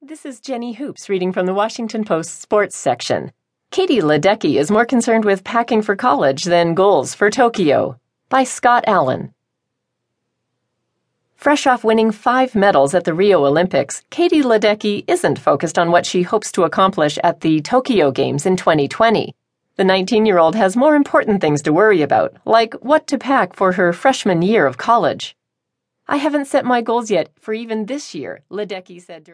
This is Jenny Hoops reading from the Washington Post sports section. Katie Ledecky is more concerned with packing for college than goals for Tokyo. By Scott Allen. Fresh off winning five medals at the Rio Olympics, Katie Ledecky isn't focused on what she hopes to accomplish at the Tokyo Games in 2020. The 19 year old has more important things to worry about, like what to pack for her freshman year of college. I haven't set my goals yet for even this year, Ledecky said.